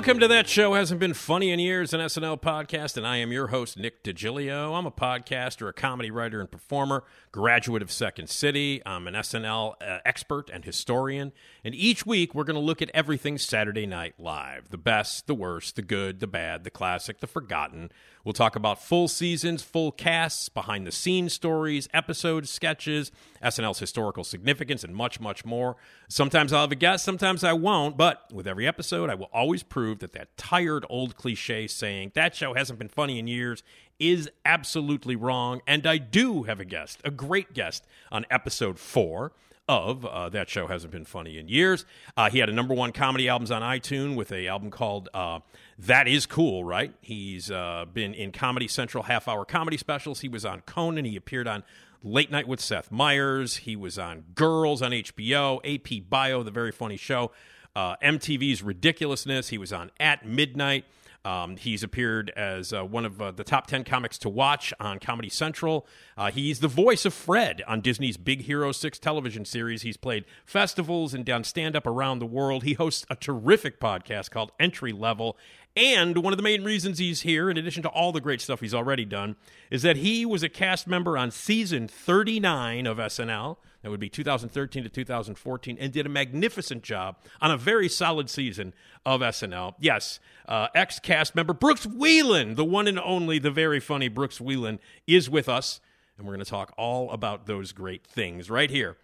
Welcome to that show hasn't been funny in years, an SNL podcast, and I am your host Nick DiGilio. I'm a podcaster, a comedy writer, and performer, graduate of Second City. I'm an SNL uh, expert and historian, and each week we're going to look at everything Saturday Night Live: the best, the worst, the good, the bad, the classic, the forgotten. We'll talk about full seasons, full casts, behind the scenes stories, episodes, sketches, SNL's historical significance, and much, much more. Sometimes I'll have a guest, sometimes I won't, but with every episode, I will always prove that that tired old cliche saying, that show hasn't been funny in years, is absolutely wrong. And I do have a guest, a great guest, on episode four of uh, that show hasn't been funny in years. Uh, he had a number one comedy albums on iTunes with a album called uh, "That Is Cool." Right? He's uh, been in Comedy Central half hour comedy specials. He was on Conan. He appeared on Late Night with Seth Meyers. He was on Girls on HBO, AP Bio, the very funny show, uh, MTV's Ridiculousness. He was on At Midnight. Um, he's appeared as uh, one of uh, the top 10 comics to watch on Comedy Central. Uh, he's the voice of Fred on Disney's Big Hero 6 television series. He's played festivals and done stand up around the world. He hosts a terrific podcast called Entry Level. And one of the main reasons he's here, in addition to all the great stuff he's already done, is that he was a cast member on season 39 of SNL. That would be 2013 to 2014, and did a magnificent job on a very solid season of SNL. Yes, uh, ex cast member Brooks Wheelan, the one and only, the very funny Brooks Wheelan, is with us, and we're going to talk all about those great things right here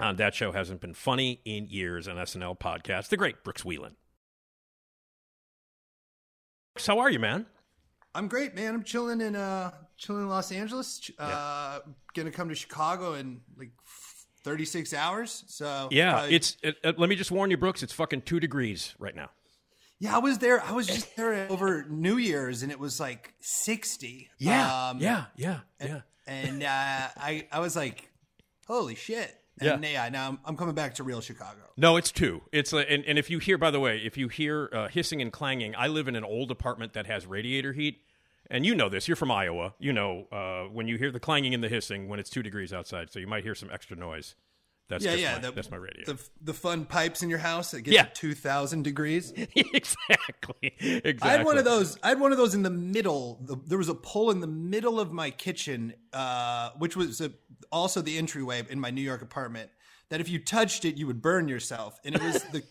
on That Show Hasn't Been Funny in Years, an SNL podcast. The great Brooks Wheelan. How are you, man? I'm great, man. I'm chilling in uh chilling in Los Angeles. Uh gonna come to Chicago in like 36 hours. So Yeah, probably- it's. It, uh, let me just warn you, Brooks. It's fucking two degrees right now. yeah. I was there. I was just there over New Year's, and it was like 60. Um, yeah, yeah, yeah. And uh, I I was like, holy shit. And yeah, now I'm, I'm coming back to real Chicago. No, it's two. It's uh, and, and if you hear, by the way, if you hear uh, hissing and clanging, I live in an old apartment that has radiator heat, and you know this. You're from Iowa. You know uh, when you hear the clanging and the hissing when it's two degrees outside, so you might hear some extra noise. That's Yeah, just yeah. My, the, that's my radio. The, the fun pipes in your house that get Yeah. to 2,000 degrees. exactly. Exactly. I had one of those. I had one of those in the middle. The, there was a pole in the middle of my kitchen, uh, which was a, also the entryway in my New York apartment. That if you touched it, you would burn yourself. And it was the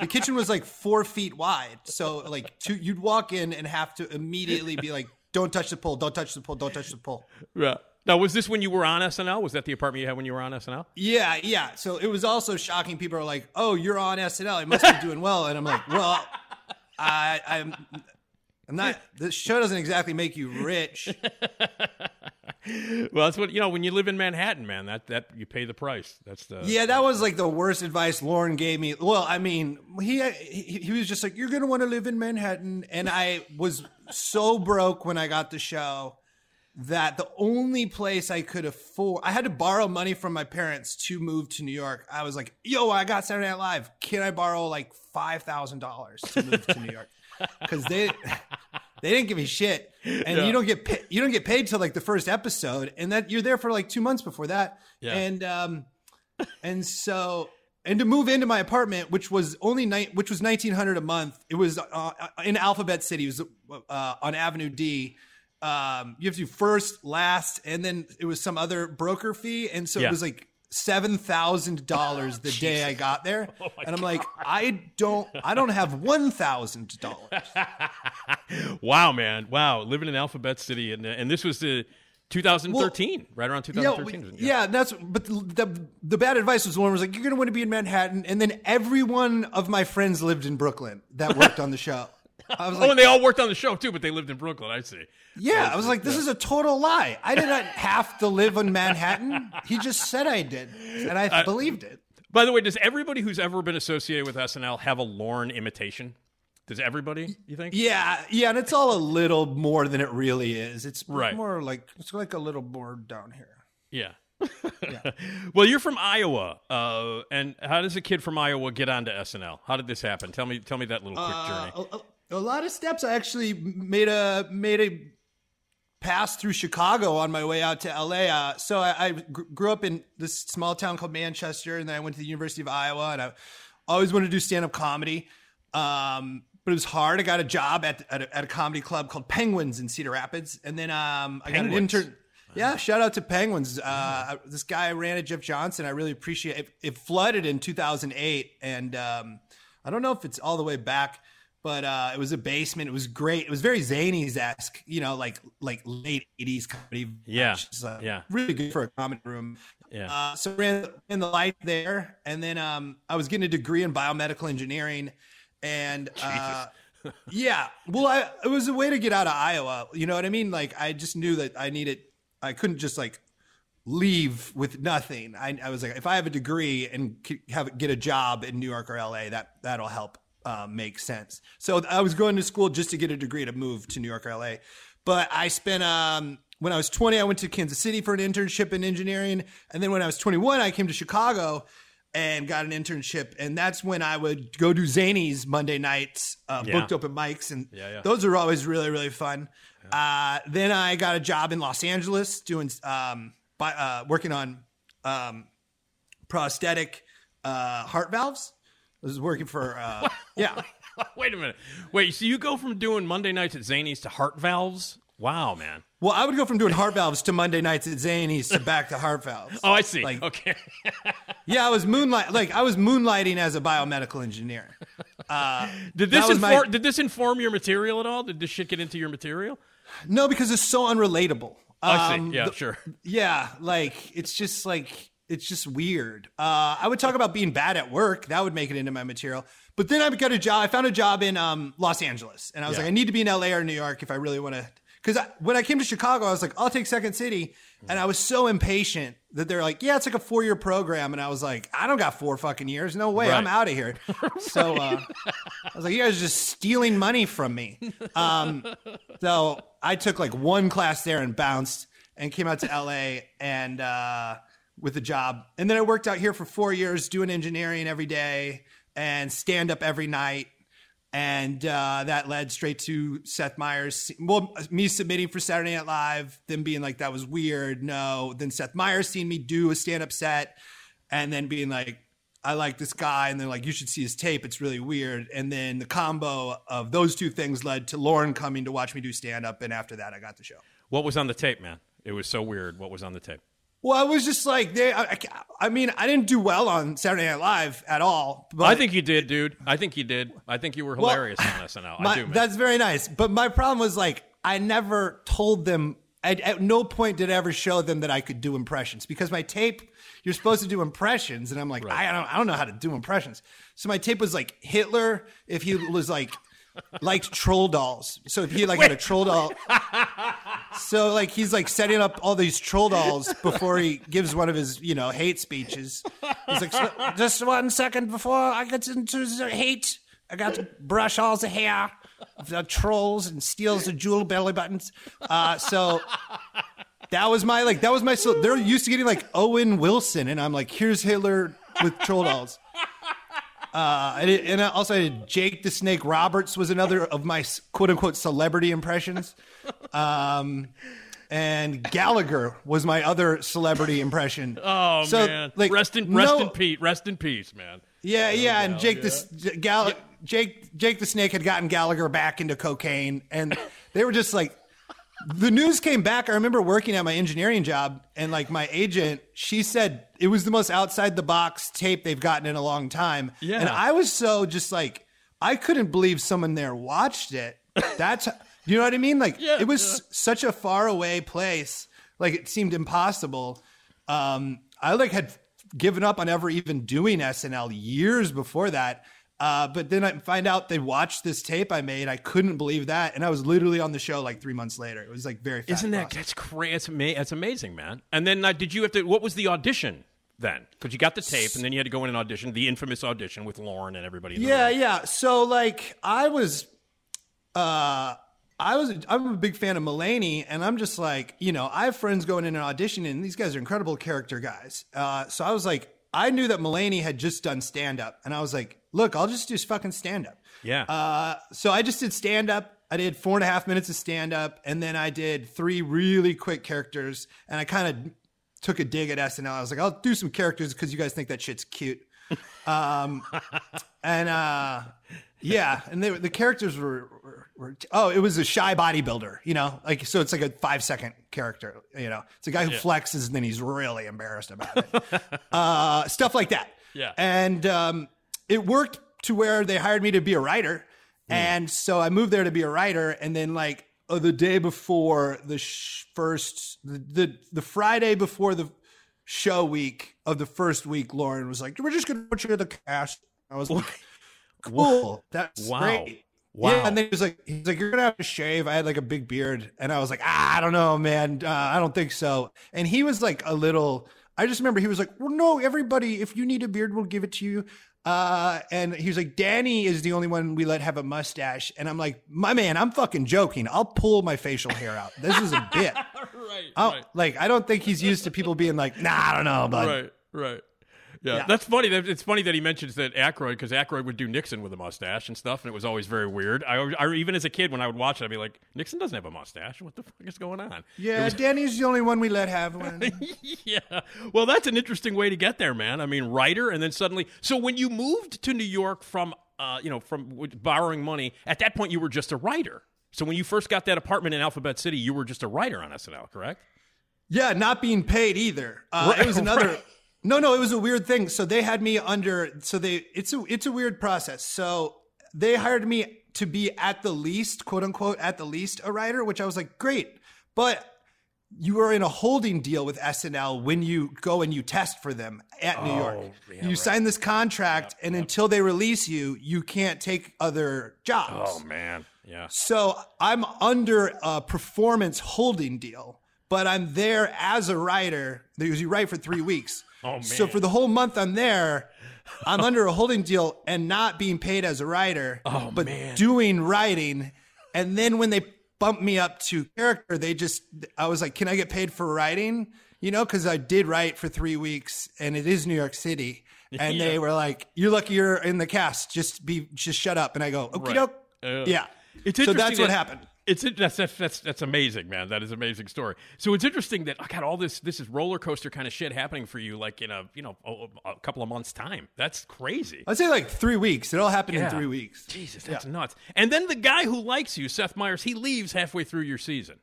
the kitchen was like four feet wide, so like two, you'd walk in and have to immediately be like, "Don't touch the pole! Don't touch the pole! Don't touch the pole!" Yeah. Now, was this when you were on SNL? Was that the apartment you had when you were on SNL? Yeah, yeah. So it was also shocking. People are like, "Oh, you're on SNL. You must be doing well." And I'm like, "Well, I, I'm, I'm not. This show doesn't exactly make you rich." Well, that's what you know. When you live in Manhattan, man, that that you pay the price. That's the Yeah, that was like the worst advice Lorne gave me. Well, I mean, he he, he was just like, "You're gonna want to live in Manhattan," and I was so broke when I got the show that the only place I could afford, I had to borrow money from my parents to move to New York. I was like, "Yo, I got Saturday Night Live. Can I borrow like five thousand dollars to move to New York?" Because they they didn't give me shit, and you don't get you don't get paid till like the first episode, and that you're there for like two months before that, Yeah. and um, and so and to move into my apartment, which was only night, which was nineteen hundred a month. It was uh, in Alphabet City. It was uh, on Avenue D. Um, you have to do first, last, and then it was some other broker fee, and so Yeah. it was like seven thousand dollars the oh, day I got there, Oh and I'm like, I don't, I don't have one thousand dollars. wow, man, wow, living in Alphabet City, and uh, and this was uh, the 2013, right around Yeah, 2013. yeah, that's but the, the the bad advice was one was like, "You're going to want to be in Manhattan," and then every one of my friends lived in Brooklyn that worked on the show. I was oh, and they all worked on the show too, but they lived in Brooklyn. I see. "Yeah," I was like, "This is a total lie. I did not have to live in Manhattan. He just said I did, and I believed it." By the way, does everybody who's ever been associated with SNL have a Lorne imitation? Does everybody? You think? Yeah, yeah, and it's all a little more than it really is. It's Right. more like it's like a little more down here. Yeah. well, you're from Iowa, uh, and how does a kid from Iowa get onto SNL? How did this happen? Tell me, tell me that little quick Uh, journey. A, lot of steps. I actually made a made a pass through Chicago on my way out to LA. Uh, so I, I gr- grew up in this small town called Manchester, and then I went to the University of Iowa, and I always wanted to do stand up comedy. Um, but it was hard. I got a job at at a, at a comedy club called Penguins in Cedar Rapids, and then um, I got an Penguins. intern. Yeah, shout out to Penguins. Uh, this guy ran it, Jeff Johnson. I really appreciate it. It flooded in 2008, and um, I don't know if it's all the way back, but uh, it was a basement. It was great. It was very Zanies esque, you know, like like late 80s comedy. Yeah, Which is, uh, yeah. really good for a comedy room. Yeah. Uh, so ran in the light there, and then um, I was getting a degree in biomedical engineering, and uh, yeah, well, I, it was a way to get out of Iowa. You know what I mean? Like I just knew that I needed. I couldn't just like leave with nothing. I, I was like, if I have a degree and have get a job in New York or LA, that that'll help uh, make sense. So I was going to school just to get a degree to move to New York or LA. But I spent um, when I was 20, I went to Kansas City for an internship in engineering, and then when I was 21, I came to Chicago and got an internship, and that's when I would go do Zanies Monday nights, uh, Yeah. booked open mics, and Yeah, yeah. those are always really really fun. Uh, then I got a job in Los Angeles doing um, by, uh, working on um, prosthetic uh, heart valves. I is working for uh, yeah. Wait a minute. Wait, so you go from doing Monday nights at Zanies to heart valves? Wow, man. Well, I would go from doing heart valves to Monday nights at Zanies to back to heart valves. Oh, I see. Like- okay. Yeah, I was moonlight like I was moonlighting as a biomedical engineer. Did this That my- inform, did this inform your material at all? Did this shit get into your material? No, because it's so unrelatable. I see. Um, Yeah, the- sure. Yeah, like it's just like it's just weird. Uh, I would talk about being bad at work. That would make it into my material. But then I got a job. I found a job in um, Los Angeles, and I was Yeah. like, I need to be in LA or New York if I really want to. Because when I came to Chicago, I was like, I'll take Second City, and I was so impatient that they're like, Yeah, it's like a four year program, and I was like, I don't got four fucking years. No way, I'm out of here. So uh, I was like, You guys are just stealing money from me. Um, so I took like one class there and bounced and came out to LA and uh, with a job. And then I worked out here for four years doing engineering every day and stand up every night. And uh, that led straight to Seth Meyers. Well, me submitting for Saturday Night Live, them being like, that was weird. No. Then Seth Meyers seeing me do a stand up set and then being like, I like this guy, and then like you should see his tape. It's really weird. And then the combo of those two things led to Lorne coming to watch me do stand up, and after that, I got the show. What was on the tape, man? It was so weird. What was on the tape? Well, I was just like, they. I, I- I mean, I didn't do well on Saturday Night Live at all. But I think you did, dude. I think you did. I think you were Well, hilarious on SNL. my- I do, man. that's very nice. But my problem was like, I never told them. At, at no point did I ever show them that I could do impressions because my tape, you're supposed to do impressions, and I'm like, I don't, I don't know how to do impressions. So my tape was like Hitler if he was like liked troll dolls. So if he like had a troll doll, so like he's like setting up all these troll dolls before he gives one of his you know hate speeches. He's like, "So- just one second before I get into the hate, I got to brush all the hair of the trolls and steals the jewel belly buttons. Uh, so. That was my like. That was my. So they're used to getting like Owen Wilson, and I'm like, here's Hitler with troll dolls. Uh, did, and I also Jake the Snake Roberts was another of my quote unquote celebrity impressions. Um, and Gallagher was my other celebrity impression. oh So, man, like, rest in rest no- in peace. Rest in peace, man. Yeah, yeah, and Jake the S- Gal- Jake Jake the Snake had gotten Gallagher back into cocaine, and they were just like. The news came back. I remember working at my engineering job, and like my agent, she said it was the most outside the box tape they've gotten in a long time. Yeah. and I was so just like I couldn't believe someone there watched it. That's you know what I mean? Like Yeah, it was such a far away place. like it seemed impossible. Um, I like had given up on ever even doing SNL years before that. Uh, but then I find out they watched this tape I made. I couldn't believe that, and I was literally on the show like three months later. It was like very. Fast Isn't that process. that's crazy? That's, ama- that's amazing, man. And then uh, did you have to? What was the audition then? Because you got the tape, and then you had to go in and audition, the infamous audition with Lorne and everybody. In the Yeah, room. yeah. So like I was uh I was I'm a big fan of Mulaney and I'm just like, you know, I have friends going in and auditioning and these guys are incredible character guys. Uh so I was like I knew that Mulaney had just done stand up and I was like, look, I'll just do fucking stand up. yeah. Uh, so I just did stand up. I did four and a half minutes of stand up, and then I did three really quick characters. And I kind of took a dig at SNL. I was like, I'll do some characters because you guys think that shit's cute. Um, and uh, yeah, and they, the characters were, oh, it was a shy bodybuilder, you know, like so it's like a five second character, you know, it's a guy who flexes and then he's really embarrassed about it, uh, stuff like that. Yeah. and um, it worked to where they hired me to be a writer, and so I moved there to be a writer, and then like uh, the day before the sh- first the, the the Friday before the show week of the first week, Lorne was like, "We're just gonna put you in the cast." I was like, "Cool, that's Wow. great." Wow. Yeah, and then he was like, "He's like, you're gonna have to shave." I had like a big beard, and I was like, ah, "I don't know, man. Uh, I don't think so." And he was like a little. I just remember he was like, "Well, no, everybody, if you need a beard, we'll give it to you." Uh, and he was like, "Danny is the only one we let have a mustache." And I'm like, "My man, I'm fucking joking. I'll pull my facial hair out. This is a bit." right. I Like, I don't think he's used to people being like, "Nah, I don't know, but Right. Right. Yeah, that's funny. It's funny that he mentions that Aykroyd because Aykroyd would do Nixon with a mustache and stuff, and it was always very weird. I, I even as a kid when I would watch it, I'd be like, Nixon doesn't have a mustache. What the fuck is going on? yeah, Danny's the only one we let have one." yeah. Well, that's an interesting way to get there, man. I mean, writer, and then suddenly. So when you moved to New York from, uh, you know, from borrowing money, at that point you were just a writer. So when you first got that apartment in Alphabet City, you were just a writer on SNL, correct? Yeah, not being paid either. Uh, Right, it was another. right. No, no, it was a weird thing. So they had me under. So they it's a it's a weird process. So they hired me to be at the least, quote unquote, at the least a writer, which I was like, great, but you are in a holding deal with SNL when you go and you test for them at New York. Oh, yeah, you right. sign this contract, and until they release you, you can't take other jobs. Oh man, yeah. So I'm under a performance holding deal, but I'm there as a writer because you write for three weeks. Oh, So for the whole month I'm there, I'm under a holding deal and not being paid as a writer, Oh, but man. doing writing. And then when they bumped me up to character, they just, I was like, can I get paid for writing? You know, because I did write for three weeks and it is New York City. And they were like, you're lucky you're in the cast. Just be, just shut up. And I go, okay, doke. Uh, yeah. It's so that's what happened. It's that's, that's that's that's amazing, man. That is an amazing story. So it's interesting that I got all this this is roller coaster kind of shit happening for you, like in a you know a, a couple of months time. That's crazy. I'd say like three weeks. It all happened Yeah. in three weeks. Jesus, that's nuts. And then the guy who likes you, Seth Meyers, he leaves halfway through your season.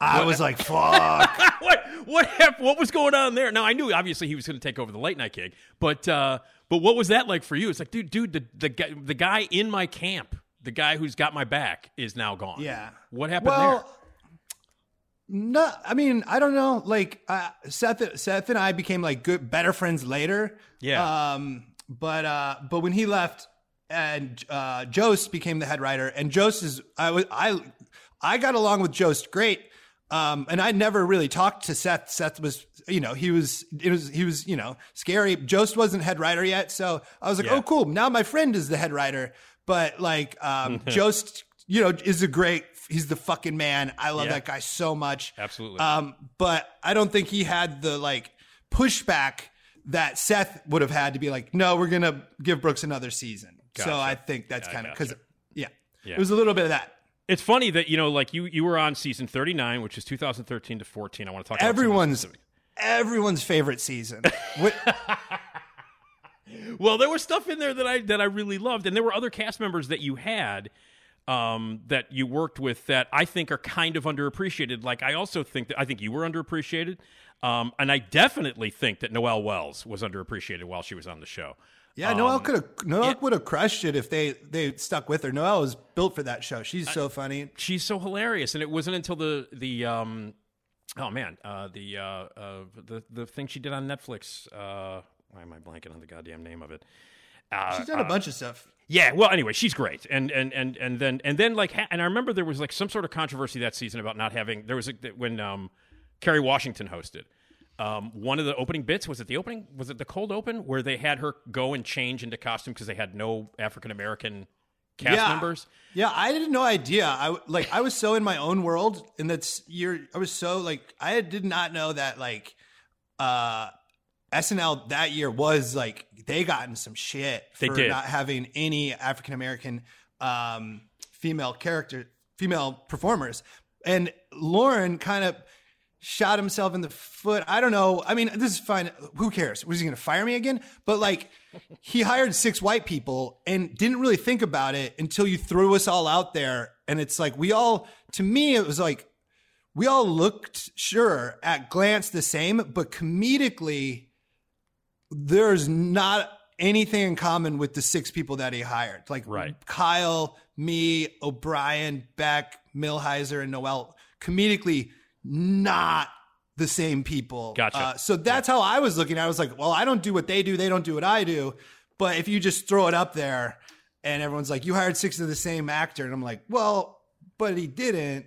I was like, fuck. what what hap- what was going on there? Now I knew obviously he was going to take over the late night gig, but uh, but what was that like for you? It's like, dude, dude, the the guy, the guy in my camp, the guy who's got my back, is now gone. Yeah. What happened well, no, I mean, I don't know. Like uh, Seth, Seth and I became like good, better friends later. Yeah. Um, but uh, but when he left, and uh, Jost became the head writer, and Jost is I was I I got along with Jost great. Um, and I never really talked to Seth. Seth was, you know, he was, it was, he was, you know, scary. Jost wasn't head writer yet. So I was like, Yeah. oh, cool. Now my friend is the head writer. But like, um, Jost, you know, is a great, he's the fucking man. I love Yeah. that guy so much. Absolutely. Um, but I don't think he had the like pushback that Seth would have had to be like, no, we're going to give Brooks another season. Gotcha. So I think that's I kind of gotcha. because, yeah, Yeah. it was a little bit of that. It's funny that you know, like you you were on season thirty nine, which is two thousand thirteen to fourteen. I want to talk about some of the Everyone's, everyone's favorite season. Well, there was stuff in there that I that I really loved, and there were other cast members that you had um, that you worked with that I think are kind of underappreciated. Like I also think that I think you were underappreciated, um, and I definitely think that Noelle Wells was underappreciated while she was on the show. Yeah, Noelle could have Noelle would have crushed it if they they stuck with her. Noelle was built for that show. She's so funny. She's so hilarious, and it wasn't until the the um, oh man, uh, the uh, uh, the the thing she did on Netflix. Uh, why am I blanking on the goddamn name of it? Uh, She's done a bunch of stuff. yeah, well, anyway, she's great, and and and and then and then like, ha- and I remember there was like some sort of controversy that season about not having. There was a, when um, Kerry Washington hosted. Um, one of the opening bits was it the opening was it the cold open where they had her go and change into costume because they had no African American cast yeah. members. Yeah, I had no idea. I like I was so in my own world, and that's you're. I was so like I did not know that like uh SNL that year was like they got in some shit for not having any African American um female character female performers. And Lorne kind of shot himself in the foot. I don't know. I mean, this is fine. Who cares? Was he going to fire me again? But like, he hired six white people and didn't really think about it until you threw us all out there. And it's like, we all, to me, it was like, we all looked, sure, at glance the same, but comedically, there's not anything in common with the six people that he hired. Like Right. Kyle, me, O'Brien, Beck, Milhiser, and Noelle. Comedically, not the same people. Gotcha. Uh, so that's how I was looking. at. I was like, well, I don't do what they do. They don't do what I do. But if you just throw it up there and everyone's like, you hired six of the same actor. And I'm like, well, but he didn't.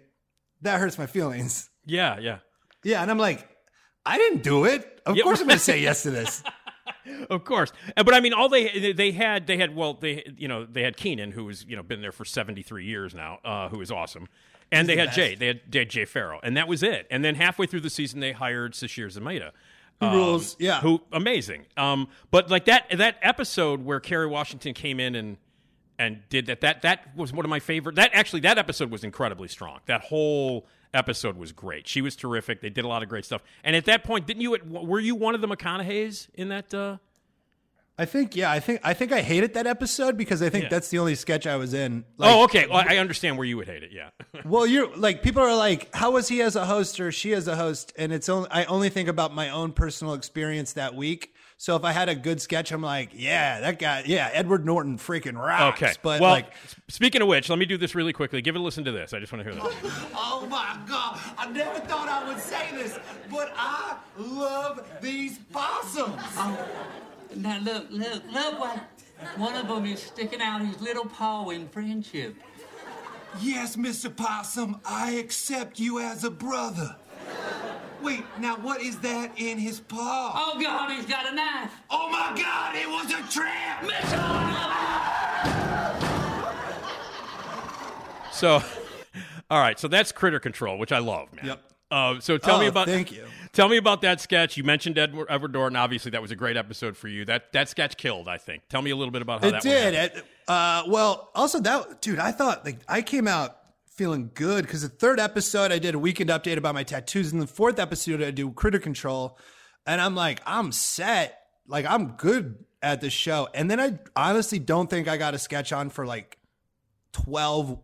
That hurts my feelings. Yeah, yeah. Yeah. And I'm like, I didn't do it. Of Yeah, course I'm going to say yes to this. Of course, but I mean, all they they had they had well they you know they had Kenan who was you know been there for seventy three years now, uh, who is awesome, and they the had best. Jay they had, they had Jay Pharoah, and that was it. And then halfway through the season, they hired Sasheer Zamata. Who rules? Yeah. who amazing. Um, but like that that episode where Kerry Washington came in and and did that that that was one of my favorite. That actually that episode was incredibly strong. That whole episode was great. She was terrific. They did a lot of great stuff. And at that point, didn't you? Were you one of the McConaughey's in that? Uh, I think, yeah, I think, I think I hated that episode because I think Yeah. that's the only sketch I was in. Like, oh, okay. Well, I understand where you would hate it. Yeah. Well, you're like people are like, how was he as a host or she as a host? And it's only I only think about my own personal experience that week. So if I had a good sketch, I'm like, yeah, that guy, yeah, Edward Norton freaking rocks. Okay. but well, like, speaking of which, let me do this really quickly. Give it a listen to this. I just want to hear this. Oh my God! I never thought I would say this, but I love these possums. Um, now look, look, look what one of them is sticking out his little paw in friendship. Yes, Mr. Possum, I accept you as a brother. Wait, now what is that in his paw? Oh God, he's got a knife. Oh my God! It was a trap. So, all right. So that's Critter Control, which I love, man. Yep. Uh, so tell me Oh, about. thank you. Tell me about that sketch. You mentioned Edward, Edward Norton. Obviously, that was a great episode for you. That that sketch killed. I think. Tell me a little bit about how it that did. Went. It, uh, well, also that dude, I thought like I came out feeling good because the third episode I did a weekend update about my tattoos, and the fourth episode I do critter control, and I'm like I'm set, like I'm good at this show, and then I honestly don't think I got a sketch on for like twelve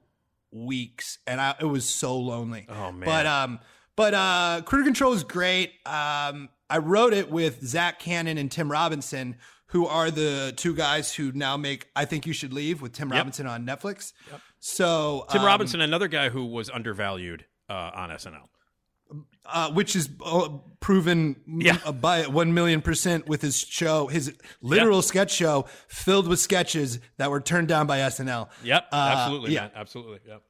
weeks, and I it was so lonely. Oh, man. But um, but uh, critter control is great. Um, I wrote it with Zach Kanin and Tim Robinson, who are the two guys who now make I think you should leave with Tim Yep. Robinson on Netflix. So Tim um, Robinson, another guy who was undervalued uh, on SNL. uh, which is uh, proven Yeah. uh, by one million percent with his show, his literal Yeah. sketch show filled with sketches that were turned down by SNL. Yep, Uh, absolutely, yeah. man, absolutely. Yep.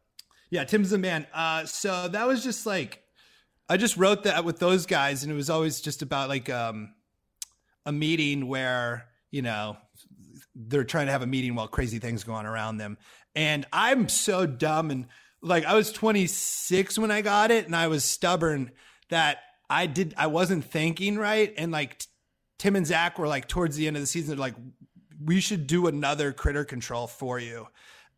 Yeah, Tim's the man. Uh, so that was just like, I just wrote that with those guys, and it was always just about like um, a meeting where you know they're trying to have a meeting while crazy things go on around them, and I'm so dumb and like I was 26 when I got it, and I was stubborn that I did I wasn't thinking right, and like Tim and Zach were like towards the end of the season, they're like, we should do another critter control for you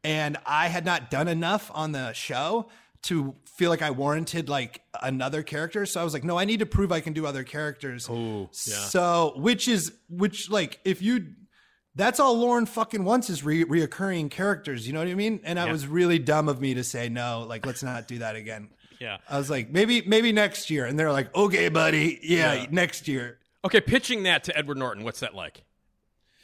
and I had not done enough on the show to feel like I warranted like another character. So I was like, no, I need to prove I can do other characters. Ooh, yeah. So which is which like if you that's all Lorne fucking wants is re- reoccurring characters. You know what I mean? And Yeah. it was really dumb of me to say no. Like let's not do that again. Yeah. I was like maybe maybe next year, and they're like, okay, buddy, yeah, Yeah. next year. Okay, pitching that to Edward Norton. What's that like?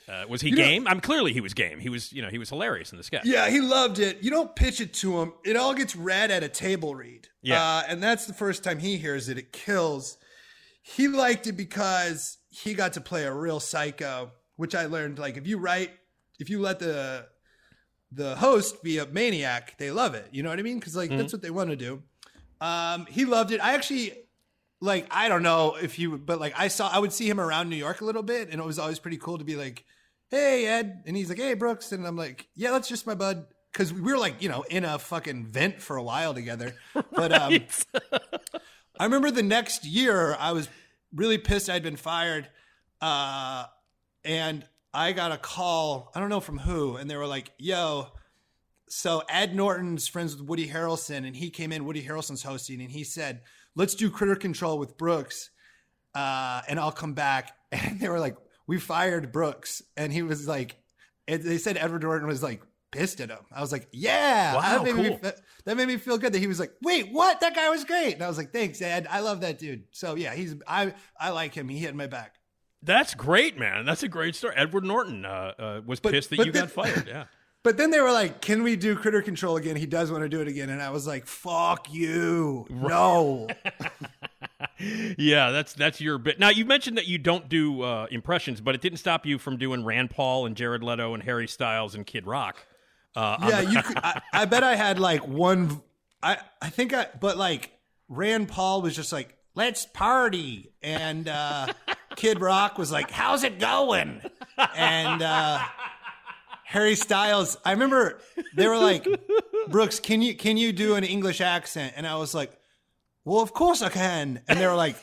Uh, was he know- game? I'm clearly he was game. He was, you know, he was hilarious in the sketch. Yeah, he loved it. You don't pitch it to him. It all gets read at a table read. Yeah. Uh, and that's the first time he hears it. It kills. He liked it because he got to play a real psycho, which I learned like if you write if you let the the host be a maniac, they love it. You know what I mean? Because like that's what they want to do. Um, he loved it. I actually like I don't know if you, but like I saw I would see him around New York a little bit, and it was always pretty cool to be like, "Hey Ed," and he's like, "Hey Brooks," and I'm like, "Yeah, that's just my bud." Because we were like, you know, in a fucking vent for a while together. But um, I remember the next year I was really pissed I'd been fired. Uh, and I got a call, I don't know from who, and they were like, yo, so Ed Norton's friends with Woody Harrelson, and he came in, Woody Harrelson's hosting, and he said, let's do critter control with Brooks, uh, and I'll come back. And they were like, we fired Brooks. And he was like, they said Edward Norton was like pissed at him. I was like, yeah, Wow, that, made me, cool. fe- that made me feel good that he was like, wait, what? That guy was great. And I was like, thanks, Ed. I love that dude. So yeah, he's, I, I like him. He had my back. That's great, man. That's a great story. Edward Norton uh, uh, was But- pissed that you the- got fired. Yeah. But then they were like, "Can we do critter control again?" He does want to do it again, and I was like, "Fuck you, no." Yeah, that's that's your bit. Now you mentioned that you don't do uh, impressions, but it didn't stop you from doing Rand Paul and Jared Leto and Harry Styles and Kid Rock. Uh, yeah, the- you. Could, I, I bet I had like one. I I think I, but like Rand Paul was just like, "Let's party," and uh, Kid Rock was like, "How's it going?" And uh, Harry Styles, I remember they were like, "Brooks, can you can you do an English accent?" And I was like, "Well, of course I can." And they were like.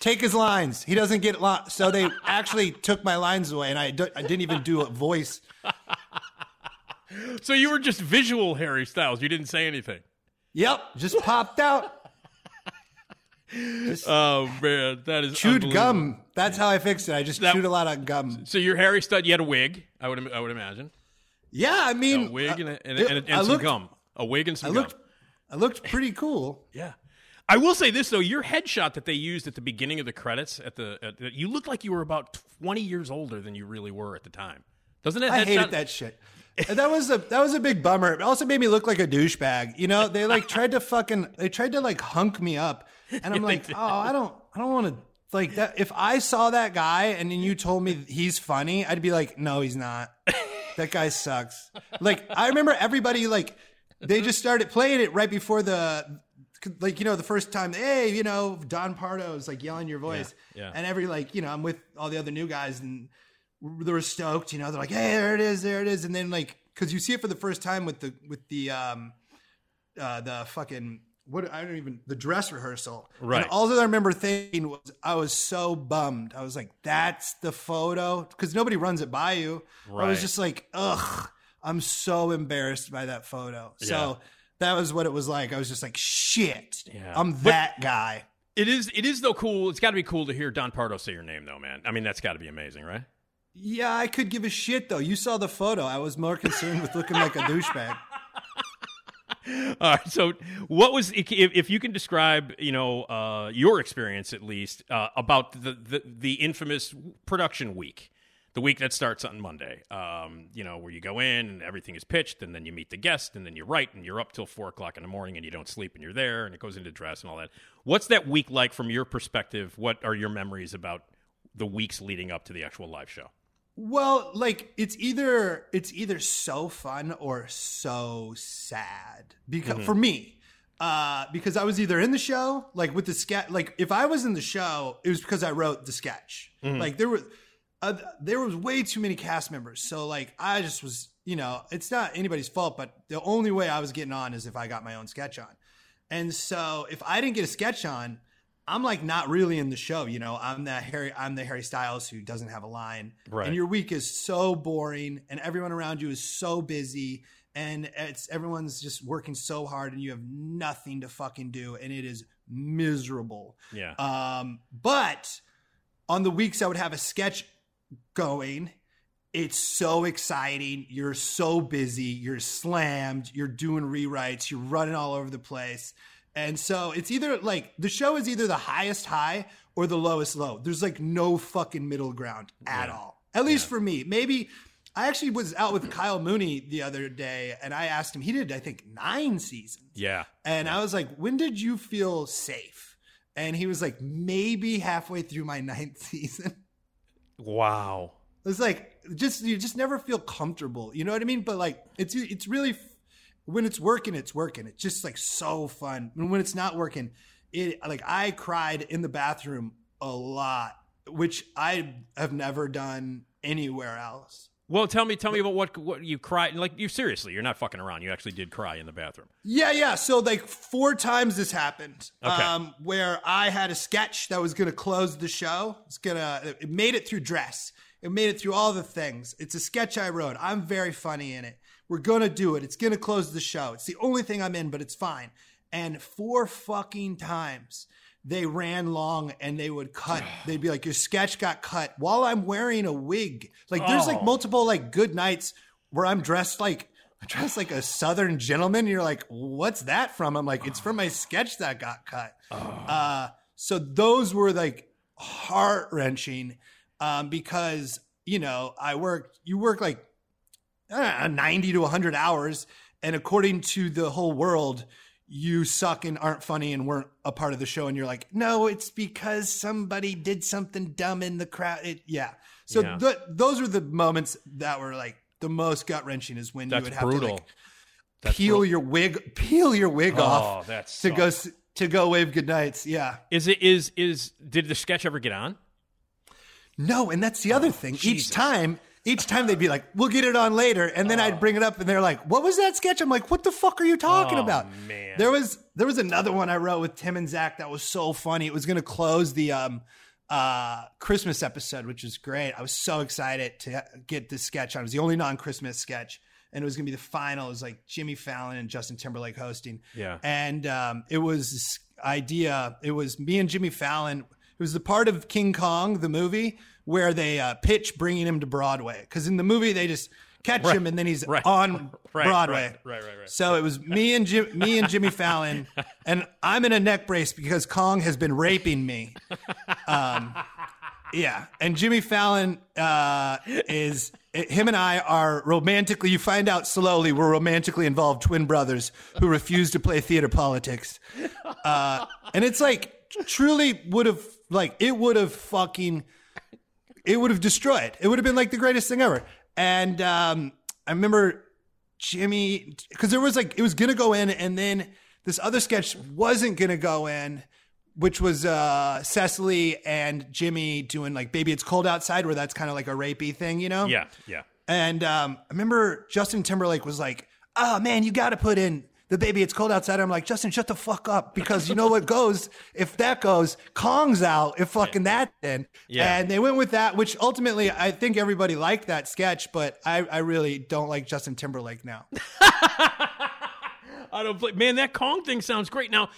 Take his lines. He doesn't get li-. so they actually took my lines away, and I, I didn't even do a voice. so you were just visual Harry Styles. You didn't say anything. Yep, just popped out. Oh man, that is chewed gum. That's how I fixed it. I just That- chewed a lot of gum. So you're Harry Styles. You had a wig. I would I would imagine Yeah, I mean, a wig and, a, and, uh, and, and I some looked- gum. A wig and I some looked, gum. I looked pretty cool. Yeah. I will say this though, your headshot that they used at the beginning of the credits at the, at you looked like you were about 20 years older than you really were at the time. Doesn't it? I hated that shit. That was a that was a big bummer. It also made me look like a douchebag. You know, they like tried to fucking they tried to like hunk me up, and I'm like, oh, I don't I don't want to like that. If I saw that guy and then you told me he's funny, I'd be like, no, he's not. That guy sucks. Like I remember everybody like they just started playing it right before the like you know the first time hey you know Don Pardo is like yelling your voice Yeah, yeah. and every like you know I'm with all the other new guys and they were stoked you know they're like hey there it is there it is and then like because you see it for the first time with the with the um uh the fucking what I don't even the dress rehearsal Right. and all that I remember thinking was I was so bummed I was like that's the photo because nobody runs it by you I was just like ugh I'm so embarrassed by that photo so Yeah. that was what it was like I was just like shit Yeah. I'm But- that guy It is it is though cool. It's got to be cool to hear Don Pardo say your name though, man. I mean, that's got to be amazing, right? yeah I could give a shit though you saw the photo I was more concerned with looking like a douchebag All right. So, what was if, if you can describe, you know, uh, your experience at least uh, about the, the the infamous production week, the week that starts on Monday. Um, you know, where you go in and everything is pitched, and then you meet the guest, and then you write, and you're up till four o'clock in the morning, and you don't sleep, and you're there, and it goes into dress and all that. What's that week like from your perspective? What are your memories about the weeks leading up to the actual live show? Well, like it's either it's either so fun or so sad because for me, uh, because I was either in the show, like with the sketch, like if I was in the show, it was because I wrote the sketch. Like there were uh, there was way too many cast members, so like I just was, you know, it's not anybody's fault, but the only way I was getting on is if I got my own sketch on. And so if I didn't get a sketch on, I'm like not really in the show, you know. I'm the Harry I'm the Harry Styles who doesn't have a line. Right. And your week is so boring and everyone around you is so busy and it's everyone's just working so hard and you have nothing to fucking do and it is miserable. Yeah. Um but on the weeks I would have a sketch going it's so exciting. You're so busy. You're slammed. You're doing rewrites. You're running all over the place. And so it's either like the show is either the highest high or the lowest low. There's like no fucking middle ground at Yeah. all. At least for me. Maybe I actually was out with Kyle Mooney the other day, and I asked him. He did, I think, nine seasons. Yeah. And I was like, when did you feel safe? And he was like, maybe halfway through my ninth season. Wow. It's like just you just never feel comfortable. You know what I mean? But like it's it's really when it's working, it's working. It's just like so fun. And when it's not working, it like I cried in the bathroom a lot, which I have never done anywhere else. Well, tell me, tell me about what what you cried. Like you seriously, you're not fucking around. You actually did cry in the bathroom. Yeah, yeah. So like four times this happened. Okay. Um, where I had a sketch that was gonna close the show. It's gonna it made it through dress. It made it through all the things. It's a sketch I wrote. I'm very funny in it. We're gonna do it. It's gonna close the show. It's the only thing I'm in, but it's fine. And four fucking times they ran long and they would cut. They'd be like, Your sketch got cut while I'm wearing a wig. Like there's like Oh. multiple like good nights where I'm dressed like I'm dressed like a southern gentleman. You're like, what's that from? I'm like, it's from my sketch that got cut. Uh, so those were like heart wrenching um, because you know I worked. You work like uh, 90 to 100 hours, and according to the whole world. You suck and aren't funny and weren't a part of the show, and you're like, no, it's because somebody did something dumb in the crowd. It, yeah. So Yeah. th- those are the moments that were like the most gut wrenching. Is when That's you would have brutal. to like That's peel brutal. your wig, peel your wig Oh, off that to go to go wave goodnights. Yeah. Is it is is did the sketch ever get on? No, and that's the other thing. Oh, Jesus. Each time, each time they'd be like, "We'll get it on later," and then I'd bring it up, and they're like, "What was that sketch?" I'm like, "What the fuck are you talking Oh, about?" man. There was there was another one I wrote with Tim and Zach that was so funny. It was going to close the um uh Christmas episode, which is great. I was so excited to get this sketch on. It was the only non-Christmas sketch. And it was gonna be the final. It was like Jimmy Fallon and Justin Timberlake hosting. Yeah. And um, it was this idea. It was me and Jimmy Fallon. It was the part of King Kong, the movie, where they uh, pitch bringing him to Broadway. Because in the movie, they just catch him and then he's Right. on Right, Broadway. right, right, right, right. So it was me and Jim, me and Jimmy Fallon, and I'm in a neck brace because Kong has been raping me. Um, yeah, and Jimmy Fallon uh, is him and I are romantically. You find out slowly we're romantically involved twin brothers who refuse to play theater politics, uh, and it's like truly would have like it would have fucking it would have destroyed. It would have been like the greatest thing ever. And um, I remember Jimmy because there was like it was gonna go in, and then this other sketch wasn't gonna go in, which was uh, Cecily and Jimmy doing like "Baby It's Cold Outside," where that's kind of like a rapey thing, you know? Yeah, yeah. And um, I remember Justin Timberlake was like, "Oh man, you got to put in the baby. It's cold outside." I'm like, Justin, shut the fuck up, because you know what goes if that goes, Kong's out. If fucking that then, Yeah. And they went with that, which ultimately I think everybody liked that sketch, but I, I really don't like Justin Timberlake now. I don't play. Man, that Kong thing sounds great. Now,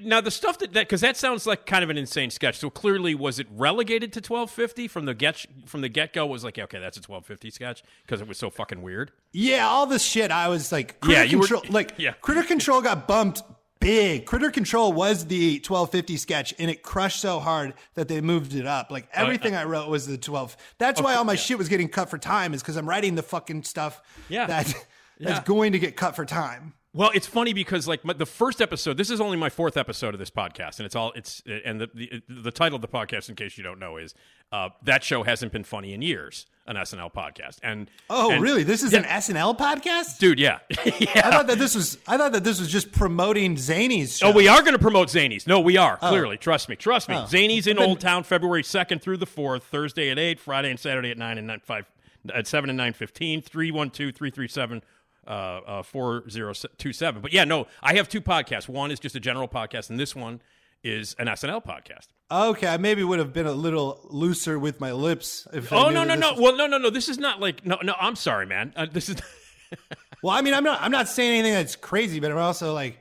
now the stuff that that because that sounds like kind of an insane sketch. So clearly, was it relegated to twelve fifty from the get from the get go? Was like, okay, that's a twelve fifty sketch because it was so fucking weird. Yeah, all this shit. I was like, Yeah, you were- like, yeah. Critter Control got bumped big. Critter Control was the 1250 sketch, and it crushed so hard that they moved it up. Like oh, everything uh, I wrote was the 12. That's why all my shit was getting cut for time, is because I'm writing the fucking stuff Yeah. that Yeah. that's going to get cut for time. Well, it's funny because like my, the first episode. This is only my fourth episode of this podcast, and it's all it's and the the, the title of the podcast, in case you don't know, is uh, that show hasn't been funny in years. An SNL podcast, and Oh, and- really? This is an SNL podcast? dude? Yeah, yeah. I thought that this was. I thought that this was just promoting Zany's show. Oh, we are going to promote Zanies. No, we are clearly. Trust me. Trust me. Oh. Zanies in Old Town, February second through the fourth. Thursday at eight. Friday and Saturday at nine and nine five at seven and nine fifteen. Three one two three three seven. Uh, uh, four zero two seven. But yeah, no, I have two podcasts. One is just a general podcast, and this one is an SNL podcast. Okay, I maybe would have been a little looser with my lips. If I Oh no no no! was- Well, no no no! This is not like no no. I'm sorry, man. Uh, this is Well, I mean, I'm not. I'm not saying anything that's crazy, but I'm also like,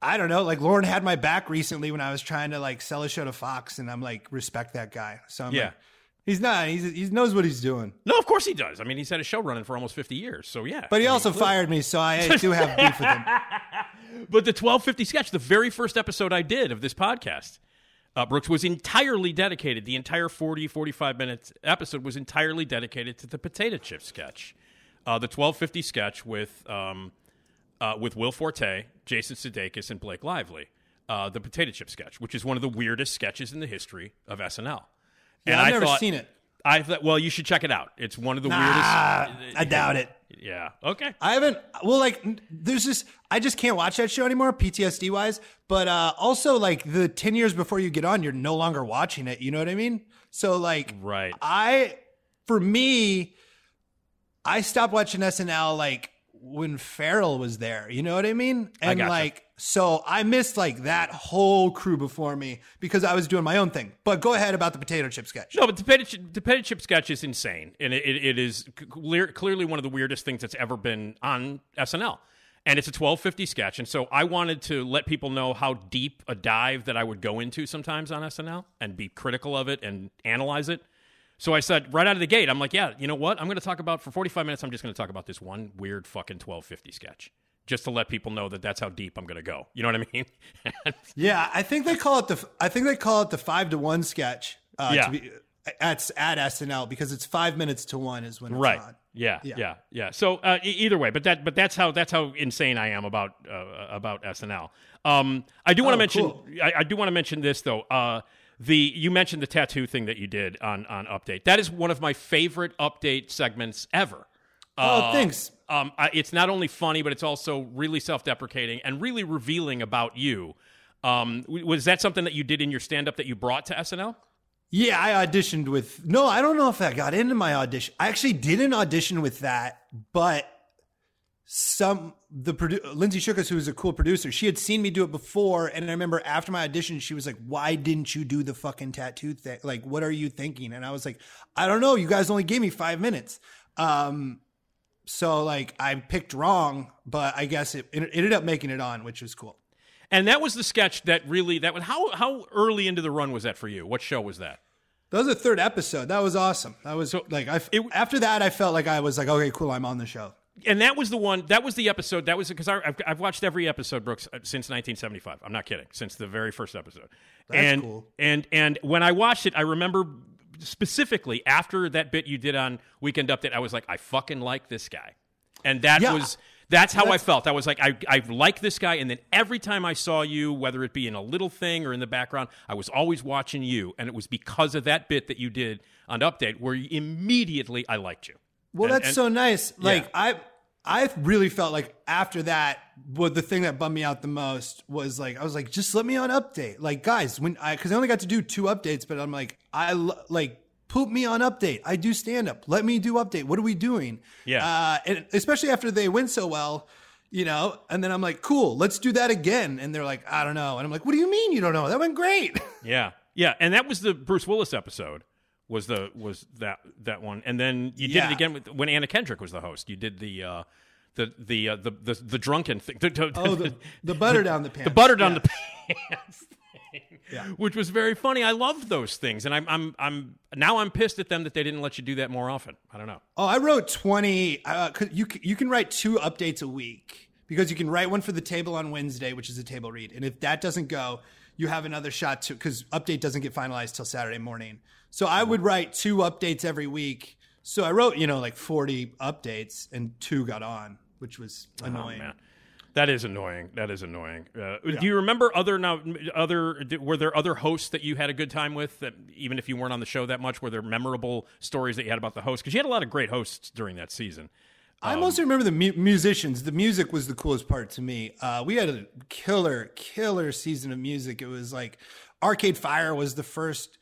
I don't know. Like Lorne had my back recently when I was trying to like sell a show to Fox, and I'm like, respect that guy. So I'm Yeah. like, he's not. He's he knows what he's doing. no. Of course he does. I mean, he's had a show running for almost fifty years. So yeah. But he I mean, also fired me, so I do have beef with him. But the 1250 sketch, the very first episode I did of this podcast, uh, Brooks was entirely dedicated. The entire 40, 45 minutes episode was entirely dedicated to the potato chip sketch, uh, the 1250 sketch with um, uh, with Will Forte, Jason Sudeikis, and Blake Lively. Uh, the potato chip sketch, which is one of the weirdest sketches in the history of SNL. Yeah, and I've I never thought- seen it. I thought, well, you should check it out. It's one of the Ah, weirdest. I doubt it. Yeah. Okay. I haven't. Well, like, there's just I just can't watch that show anymore, PTSD wise. But uh also, like, the ten years before you get on, you're no longer watching it. You know what I mean? So, like, Right. I, for me, I stopped watching SNL like when Farrell was there. You know what I mean? And gotcha. like, so I missed like that whole crew before me because I was doing my own thing. But go ahead about the potato chip sketch. No, but the potato, chip, the potato chip sketch is insane, and it, it, it is clear, clearly one of the weirdest things that's ever been on SNL. And it's a twelve fifty sketch, and so I wanted to let people know how deep a dive that I would go into sometimes on SNL and be critical of it and analyze it. So I said right out of the gate, I'm like, yeah, you know what? I'm going to talk about for 45 minutes. I'm just going to talk about this one weird fucking 1250 sketch, just to let people know that that's how deep I'm going to go. You know what I mean? Yeah, I think they call it the I think they call it the five to one sketch. Uh, Yeah. to be, at at SNL because it's five minutes to one is when it's right on. yeah, yeah Yeah. yeah so uh, e- either way but that but that's how that's how insane i am about uh, about snl um i do want to Oh, mention cool. I, I do want to mention this though uh the you mentioned the tattoo thing that you did on on update that is one of my favorite update segments ever Oh, thanks. Um, I, it's not only funny, but it's also really self-deprecating and really revealing about you. Um, was that something that you did in your stand-up that you brought to SNL? Yeah, I auditioned with. No, I don't know if that got into my audition. I actually didn't audition with that, but some the produ- Lindsay Shookus, who was a cool producer, she had seen me do it before, and I remember after my audition, she was like, "Why didn't you do the fucking tattoo thing? Like, what are you thinking?" And I was like, "I don't know. You guys only gave me five minutes." Um, so like I picked wrong, but I guess it, it ended up making it on, which was cool. And that was the sketch that really that was how how early into the run was that for you? What show was that? That was the third episode. That was awesome. That was so, like I it- after that I felt like I was like okay, cool, I'm on the show. And that was the one. That was the episode. That was because I've, I've watched every episode, Brooks, uh, since 1975. I'm not kidding. Since the very first episode. That's and, cool. And and when I watched it, I remember specifically after that bit you did on Weekend Update, I was like, I fucking like this guy, and that Yeah. was. That's how I felt. I was like, I, I like this guy. And then every time I saw you, whether it be in a little thing or in the background, I was always watching you. And it was because of that bit that you did on Update where immediately I liked you. Well, And- that's and- so nice. Like Yeah. I I really felt like after that, what the thing that bummed me out the most was like I was like, just let me on update. Like guys, when I because I only got to do two updates, but I'm like I like put me on update. I do stand up. Let me do update. What are we doing? Yeah. uh, and especially after they went so well. You know, and then I'm like, cool, let's do that again. And they're like, I don't know. And I'm like, what do you mean you don't know? That went great. Yeah, yeah, and that was the Bruce Willis episode. Was the was that that one? And then you did Yeah. it again with, when Anna Kendrick was the host. You did the uh, the the, uh, the the the drunken thing. The, the- oh, the, the butter down the pants. the butter down Yeah. the pants thing, which was very funny. I loved those things, and I'm I'm I'm now I'm pissed at them that they didn't let you do that more often. I don't know. Oh, I wrote 20. Uh, you, you can write two updates a week because you can write one for the table on Wednesday, which is a table read. And if that doesn't go, you have another shot to, because update doesn't get finalized till Saturday morning. So I would write two updates every week. So I wrote, you know, like 40 updates and two got on, which was annoying. Oh, man. That is annoying. That is annoying. Uh, Do you remember other now other were there other hosts that you had a good time with that even if you weren't on the show that much were there memorable stories that you had about the host because you had a lot of great hosts during that season. I mostly remember the mu- musicians. The music was the coolest part to me. Uh, we had a killer, killer season of music. It was like Arcade Fire was the first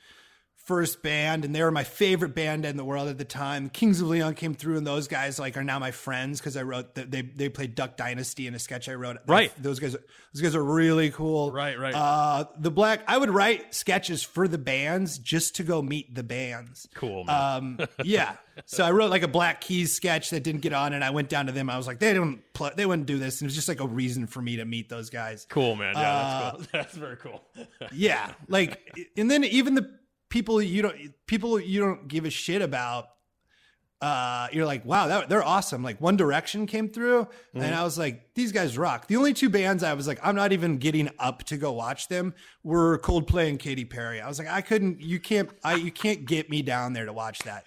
first band, and they were my favorite band in the world at the time. Kings of Leon came through, and those guys like are now my friends because I wrote the, they they played Duck Dynasty in a sketch I wrote. Right. those guys, those guys are really cool. Right, right. Uh, the black, I would write sketches for the bands just to go meet the bands. Cool, man. Um, yeah. So I wrote like a Black Keys sketch that didn't get on, and I went down to them. I was like, they don't, play, they wouldn't do this, and it was just like a reason for me to meet those guys. cool, man. Yeah, Uh, that's cool. That's very cool. Yeah, like, and then even the people you don't, people you don't give a shit about, uh, you're like, wow, that, they're awesome. Like One Direction came through, Mm-hmm. and I was like, these guys rock. The only two bands I was like, I'm not even getting up to go watch them were Coldplay and Katy Perry. I was like, I couldn't, you can't, I you can't get me down there to watch that.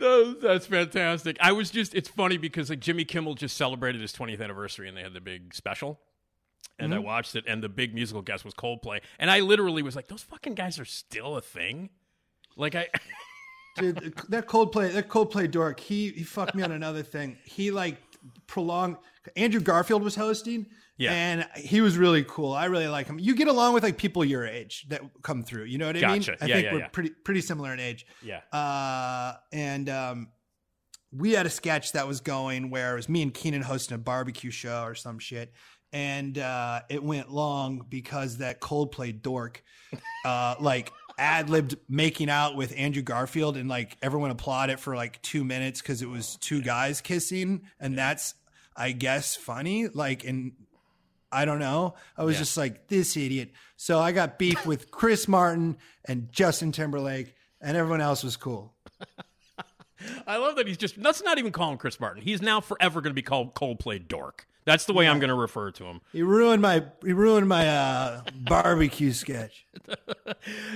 Oh, that's fantastic. I was just, it's funny because like Jimmy Kimmel just celebrated his 20th anniversary and they had the big special. And I watched it, and the big musical guest was Coldplay. And I literally was like, those fucking guys are still a thing? Like, I. Dude, that Coldplay, that Coldplay dork, he he fucked me on another thing. He like prolonged. Andrew Garfield was hosting, Yeah. and he was really cool. I really like him. You get along with like people your age that come through. You know what I mean? Gotcha. I Yeah, think yeah, we're yeah. pretty pretty similar in age. Yeah. Uh, and um, we had a sketch that was going where it was me and Kenan hosting a barbecue show or some shit. And uh, it went long because that Coldplay dork, uh, like ad libbed making out with Andrew Garfield, and like everyone applauded for like two minutes because it was two guys kissing, and that's I guess funny. Like, and I don't know. I was Yeah. just like this idiot. So I got beef with Chris Martin and Justin Timberlake, and everyone else was cool. I love that he's just, let's not even call him Chris Martin. He's now forever going to be called Coldplay Dork. That's the way I'm going to refer to him. He ruined my he ruined my uh, barbecue sketch.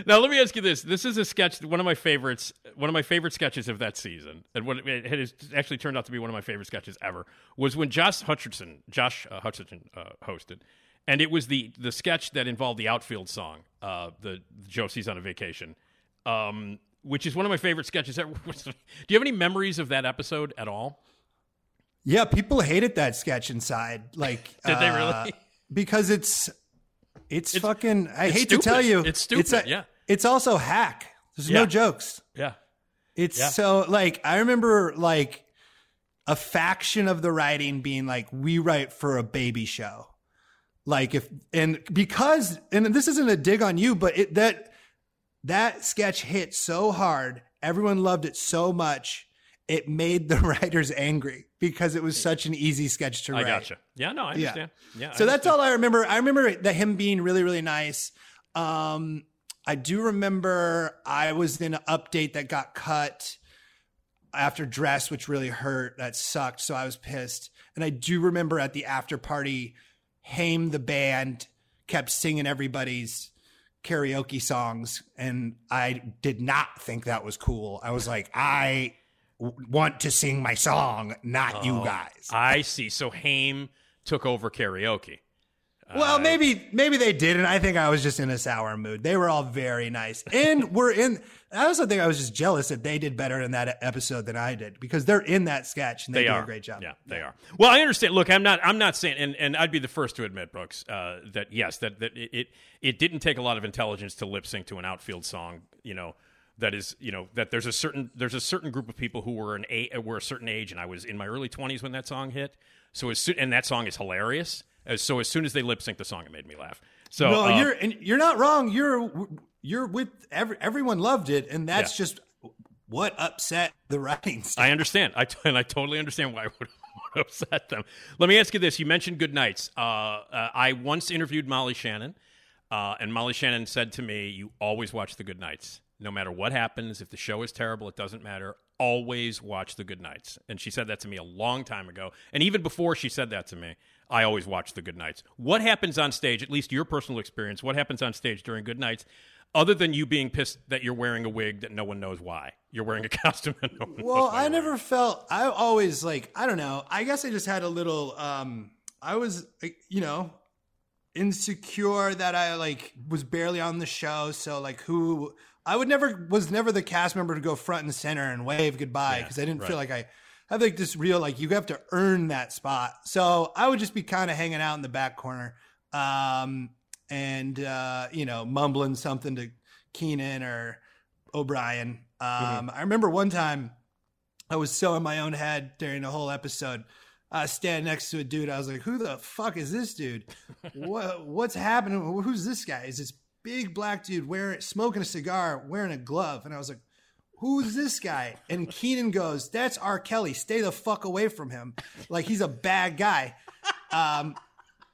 Now, let me ask you this. This is a sketch, one of my favorites, one of my favorite sketches of that season. And what it has actually turned out to be one of my favorite sketches ever was when Josh Hutcherson, Josh uh, Hutcherson uh, hosted. And it was the the sketch that involved the outfield song, uh, the Josie's on a vacation, um, which is one of my favorite sketches ever. Do you have any memories of that episode at all? Yeah, people hated that sketch inside. Like, Did they uh, really? Because it's it's, fucking. I it's hate stupid. to tell you, It's stupid, a- yeah. it's also hack. There's Yeah. no jokes. Yeah. It's Yeah. so like I remember like a faction of the writing being like we write for a baby show. Like if and because and this isn't a dig on you, but it that that sketch hit so hard, everyone loved it so much, it made the writers angry because it was such an easy sketch to write. I gotcha. Yeah, no, I understand. Yeah. So that's all I remember. I remember that him being really, really nice. Um, I do remember I was in an update that got cut after dress, which really hurt. That sucked. So I was pissed. And I do remember at the after party, Haim the band kept singing everybody's karaoke songs, and I did not think that was cool. I was like, I want to sing my song, not you guys. I see. So Haim took over karaoke. Well, maybe maybe they did, and I think I was just in a sour mood. They were all very nice, and we're in. I also think I was just jealous that they did better in that episode than I did because they're in that sketch and they, They do are a great job. Yeah, they are. Well, I understand. Look, I'm not. I'm not saying, and, and I'd be the first to admit, Brooks, uh, that yes, that that it, it it didn't take a lot of intelligence to lip sync to an outfield song. You know, that is, you know, that there's a certain there's a certain group of people who were an a were a certain age, and I was in my early 20s when that song hit. So as soon, and that song is hilarious. As, so as soon as they lip synced the song, it made me laugh. So No, uh, you're and you're not wrong. You're you're with every, everyone loved it, and that's Yeah. just what upset the writing. staff. I understand. I t- and I totally understand why it would, would upset them. Let me ask you this: You mentioned good nights. Uh, uh, I once interviewed Molly Shannon, uh, and Molly Shannon said to me, "You always watch the good nights, no matter what happens. If the show is terrible, it doesn't matter. Always watch the good nights." And she said that to me a long time ago. And even before she said that to me, I always watch the good nights. What happens on stage? At least your personal experience. What happens on stage during good nights? Other than you being pissed that you're wearing a wig that no one knows why, you're wearing a costume no one knows Well, I never wearing. felt. I always like. I don't know. I guess I just had a little. um I was, you know, insecure that I like was barely on the show. So like, who I would never was never the cast member to go front and center and wave goodbye Yeah, because I didn't feel like I have like this real like you have to earn that spot. So I would just be kind of hanging out in the back corner, um, and uh, you know, mumbling something to Kenan or O'Brien. Um, Mm-hmm. I remember one time I was so in my own head during the whole episode. I standing next to a dude. I was like, "Who the fuck is this dude? what what's happening? Who's this guy? Is this big black dude wearing smoking a cigar, wearing a glove?" And I was like, "Who's this guy?" And Kenan goes, "That's R. Kelly. Stay the fuck away from him. Like he's a bad guy." Um,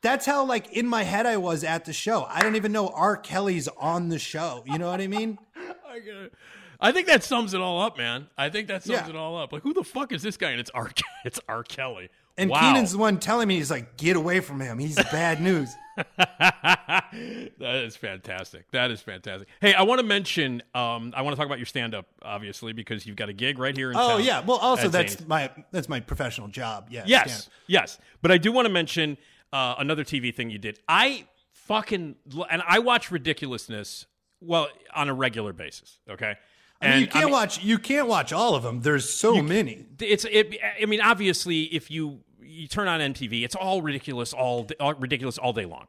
that's how like in my head I was at the show. I don't even know R. Kelly's on the show. You know what I mean? I get it. I think that sums it all up, man. I think that sums Yeah. it all up. Like, who the fuck is this guy? And it's R. It's R. Kelly. And wow. Kenan's the one telling me he's like, get away from him. He's bad news. that is fantastic. That is fantastic. Hey, I want to mention. Um, I want to talk about your stand-up, obviously, because you've got a gig right here in oh town. yeah. Well, also that's my that's my professional job. Yeah. Yes, stand-up. yes. But I do want to mention uh, another TV thing you did. I fucking and I watch ridiculousness well on a regular basis. Okay, I mean, and you can't mean, watch. You can't watch all of them. There's so many. It's. It, I mean, obviously, if you you turn on MTV, it's all ridiculous, all, all ridiculous all day long,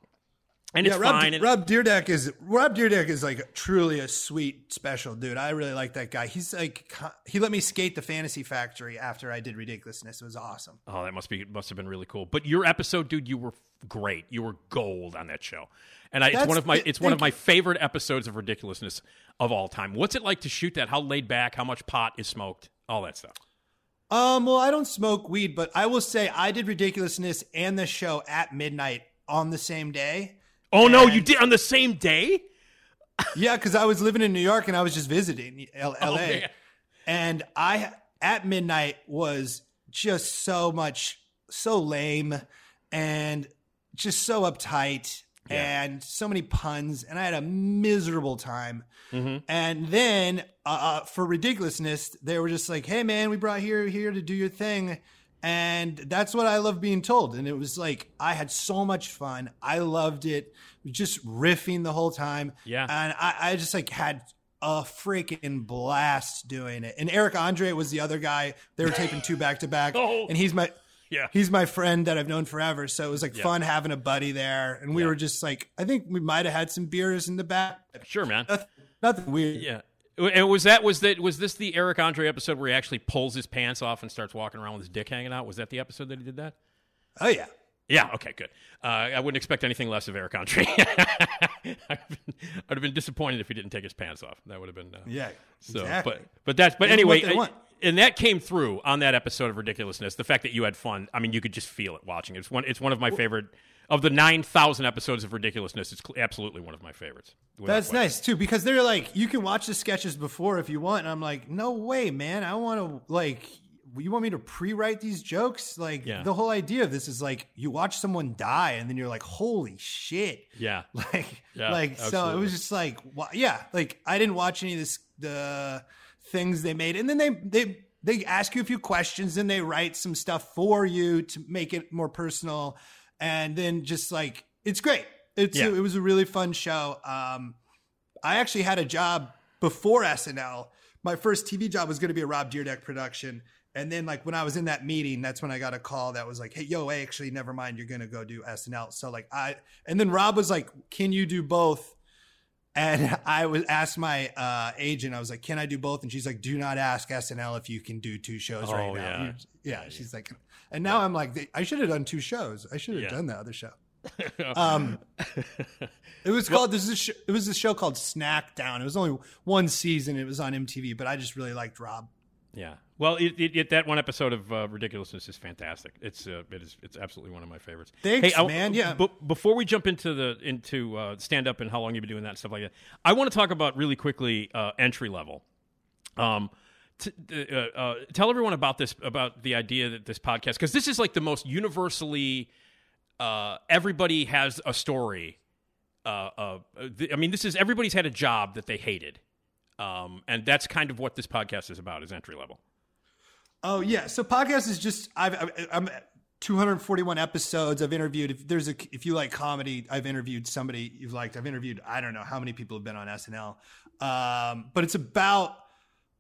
and it's yeah, Rob, fine. Rob Dyrdek is Rob Dyrdek is like truly a sweet, special dude. I really like that guy. He's like he let me skate the Fantasy Factory after I did ridiculousness. It was awesome. Oh, that must be must have been really cool. But your episode, dude, you were great. You were gold on that show, and I, it's one of my it's one of my favorite episodes of ridiculousness of all time. What's it like to shoot that? How laid back? How much pot is smoked? All that stuff. Um, well, I don't smoke weed, but I will say I did ridiculousness and the show at midnight on the same day. Oh no, you did on the same day? Yeah, because I was living in New York and I was just visiting L- LA. man. and I at midnight was just so much so lame and just so uptight and so many puns and I had a miserable time. And then uh, uh, for ridiculousness, they were just like, "Hey man, we brought here here to do your thing." And that's what I love being told. And it was like I had so much fun. I loved it. Just riffing the whole time. Yeah. And I, I just like had a freaking blast doing it. And Eric Andre was the other guy. They were taping two back to back. Oh. And he's my Yeah. he's my friend that I've known forever. So it was like Yeah. fun having a buddy there. And we Yeah. were just like I think we might have had some beers in the back. Sure, man. Nothing, nothing weird. Yeah. And was that was that was this the Eric Andre episode where he actually pulls his pants off and starts walking around with his dick hanging out? Was that the episode that he did that? Oh yeah. Yeah. Okay. Good. Uh, I wouldn't expect anything less of Eric Andre. I'd, have been, I'd have been disappointed if he didn't take his pants off. That would have been. Uh, Yeah. So, exactly. but but that's but anyway, I-. and that came through on that episode of Ridiculousness. The fact that you had fun. I mean, you could just feel it watching. it. It's one. It's one of my favorite of the nine thousand episodes of Ridiculousness. It's absolutely one of my favorites. That's question. nice too because they're like you can watch the sketches before if you want and I'm like no way man I want to like you want me to pre-write these jokes like Yeah. the whole idea of this is like you watch someone die and then you're like holy shit Yeah. like Yeah, like so it was just like wha- yeah like I didn't watch any of this the things they made and then they they they ask you a few questions and they write some stuff for you to make it more personal and then just like it's great it's Yeah. it was a really fun show um I actually had a job before SNL. My first TV job was going to be a Rob Dyrdek production. And then, like, when I was in that meeting, that's when I got a call that was like, hey, yo, actually, never mind. You're going to go do SNL. So, like, I, and then Rob was like, can you do both? And I was asked my uh, agent, I was like, can I do both? And she's like, do not ask SNL if you can do two shows Oh, right now. yeah. You- yeah. She's like, and now I'm like, I should have done two shows. I should have Yeah. done the other show. Um, it was called. This is a sh- it was a show called Snack Down. It was only one season. It was on MTV, but I just really liked Rob. Yeah. Well, it, it, it, that one episode of uh, Ridiculousness is fantastic. It's uh, it is it's absolutely one of my favorites. Thanks, I- man. Yeah. b- before we jump into the into uh, stand up and how long you've been doing that and stuff like that, I want to talk about really quickly uh, entry level. Um, t- uh, uh, tell everyone about this about the idea that this podcast because this is like the most universally uh, everybody has a story. Uh, uh, th- I mean, this is everybody's had a job that they hated, um, and that's kind of what this podcast is about is entry level. Oh yeah. So podcast is just I've I'm 241 episodes. I've interviewed. If there's a if you like comedy, I've interviewed somebody you've liked. I've interviewed. I don't know how many people have been on SNL. Um, but it's about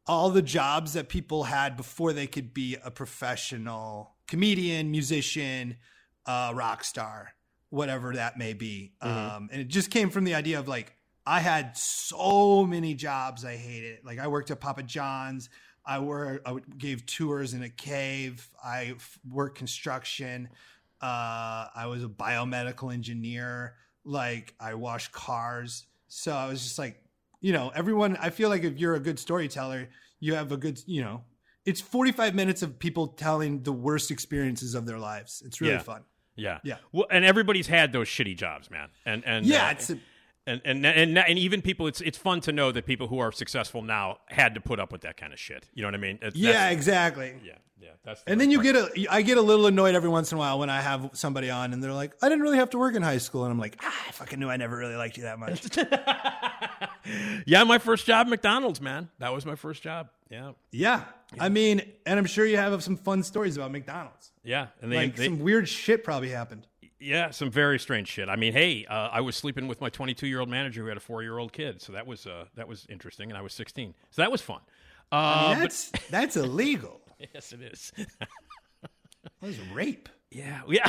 all the jobs that people had before they could be a professional comedian, musician, uh, rock star, whatever that may be. Um, and it just came from the idea of like, I had so many jobs I hated. Like I worked at Papa John's. I worked, I gave tours in a cave. I worked construction. Uh, I was a biomedical engineer. Like I washed cars. So I was just like, you know, everyone, I feel like if you're a good storyteller, you have a good, you know, it's 45 minutes of people telling the worst experiences of their lives. It's really Yeah. fun. Yeah, Yeah. Well, and everybody's had those shitty jobs, man. And and Yeah, uh, it's a, And, and and and even people, it's it's fun to know that people who are successful now had to put up with that kind of shit. You know what I mean? Yeah, exactly. yeah, yeah. That's the And then you get a, I get a little annoyed every once in a while when I have somebody on and they're like, I didn't really have to work in high school. And I'm like, ah, I fucking knew I never really liked you that much. yeah. My first job, McDonald's, man. That was my first job. Yeah, yeah. I mean, and I'm sure you have some fun stories about McDonald's. yeah. And they, Like they some weird shit probably happened. Yeah, some very strange shit. I mean, hey, uh, I was sleeping with my 22 year old manager who had a four year old kid, so that was uh, that was interesting, and I was 16, so that was fun. Uh, I mean, but- that's, that's illegal. yes, it is. That was rape. yeah, yeah,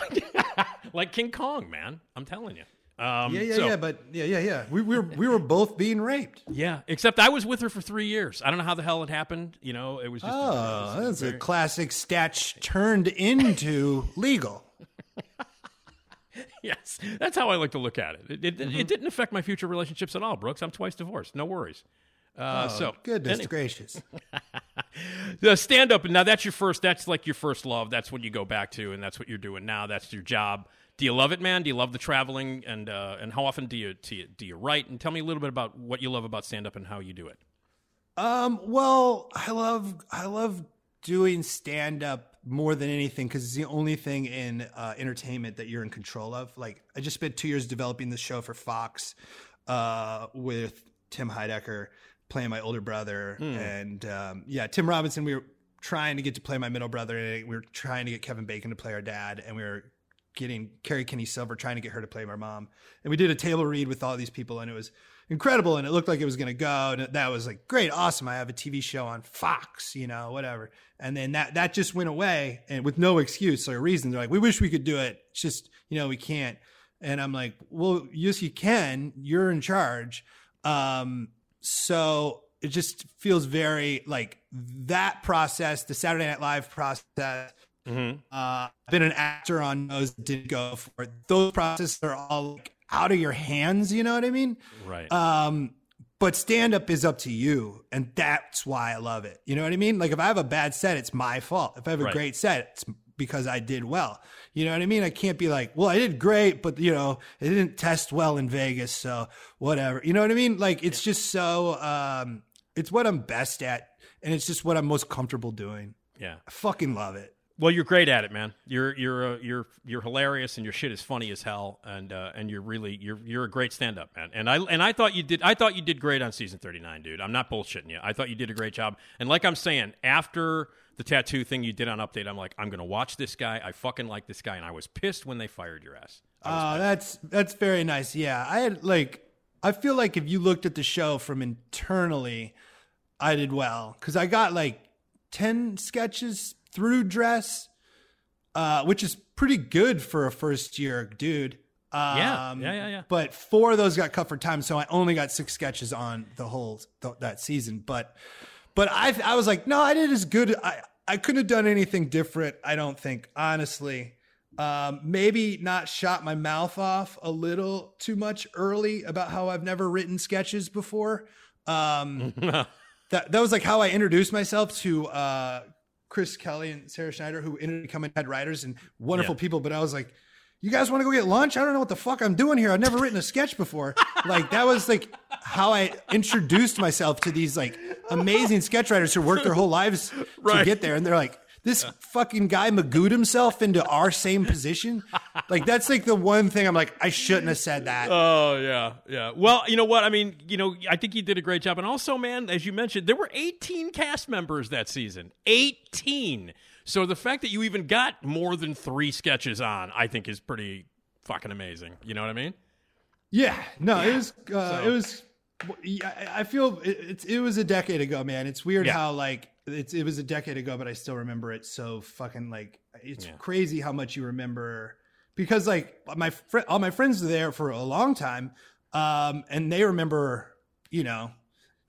like King Kong, man. I'm telling you. Um, Yeah, yeah, so- yeah. But yeah, yeah, yeah. We, we, were, we were both being raped. Yeah, except I was with her for three years. I don't know how the hell it happened. You know, it was just. Oh, that's a classic statch turned into legal. yes, that's how I like to look at it. It, it, Mm-hmm. it didn't affect my future relationships at all, Brooks. I'm twice divorced. No worries. Uh, so Oh, Goodness any- gracious. the stand up, now that's your first. That's like your first love. That's what you go back to, and that's what you're doing now. That's your job. Do you love it, man? Do you love the traveling, and uh, and how often do you, do you do you write? And tell me a little bit about what you love about stand up and how you do it. Um, well, I love I love doing stand up more than anything because it's the only thing in uh, entertainment that you're in control of. Like, I just spent two years developing the show for Fox uh, with Tim Heidecker playing my older brother, and um, yeah, Tim Robinson. We were trying to get to play my middle brother, and we were trying to get Kevin Bacon to play our dad, and we were getting Kerri Kenney Silver trying to get her to play my mom. And we did a table read with all these people and it was incredible and it looked like it was going to go and that was like great, awesome. I have a TV show on Fox, you know, whatever. And then that that just went away and with no excuse or reason. They're like, "We wish we could do it. It's just, you know, we can't." And I'm like, "Well, yes you can. You're in charge." Um so it just feels very like that process, the Saturday Night Live process uh, I've been an actor on those that didn't go for it. Those processes are all like, out of your hands. You know what I mean? Right. Um, but stand up is up to you, and that's why I love it. You know what I mean? Like if I have a bad set, it's my fault. If I have a Right. great set, it's because I did well. You know what I mean? I can't be like, well, I did great, but you know, it didn't test well in Vegas, so whatever. You know what I mean? Like it's just so um, it's what I'm best at, and it's just what I'm most comfortable doing. yeah. I fucking love it. Well, you're great at it, man. You're you're uh, you're you're hilarious, and your shit is funny as hell, and uh, and you're really you're you're a great stand up man. And I and I thought you did I thought you did great on season 39, dude. I'm not bullshitting you. I thought you did a great job. And like I'm saying, after the tattoo thing you did on Update, I'm like, I'm gonna watch this guy. I fucking like this guy, and I was pissed when they fired your ass. Was Uh, that's that's very nice. Yeah, I had like I feel like if you looked at the show from internally, I did well because I got like ten sketches through dress, uh, which is pretty good for a first year dude. Um, Yeah, yeah, yeah, yeah. But four of those got cut for time, so I only got six sketches on the whole th- that season. But but I I was like, no, I did as good. I I couldn't have done anything different. I don't think honestly. Um, maybe not shot my mouth off a little too much early about how I've never written sketches before. Um, that that was like how I introduced myself to uh, Chris Kelly and Sarah Schneider, who ended up becoming head writers and wonderful Yeah. people. But I was like, "You guys want to go get lunch? I don't know what the fuck I'm doing here. I've never written a sketch before." like that was like how I introduced myself to these like amazing sketch writers who worked their whole lives to get there, and they're like. This fucking guy magooed himself into our same position. Like that's like the one thing I'm like, I shouldn't have said that. Oh yeah, yeah. Well, you know what? I mean, you know, I think he did a great job, and also, man, as you mentioned, there were 18 cast members that season. 18. So the fact that you even got more than three sketches on, I think, is pretty fucking amazing. You know what I mean? Yeah, no, it was uh, So- it was. I feel it, it's it was a decade ago, man. It's weird Yeah. how like it's it was a decade ago, but I still remember it so fucking like it's Yeah. crazy how much you remember because like my fr- all my friends were there for a long time, um, and they remember you know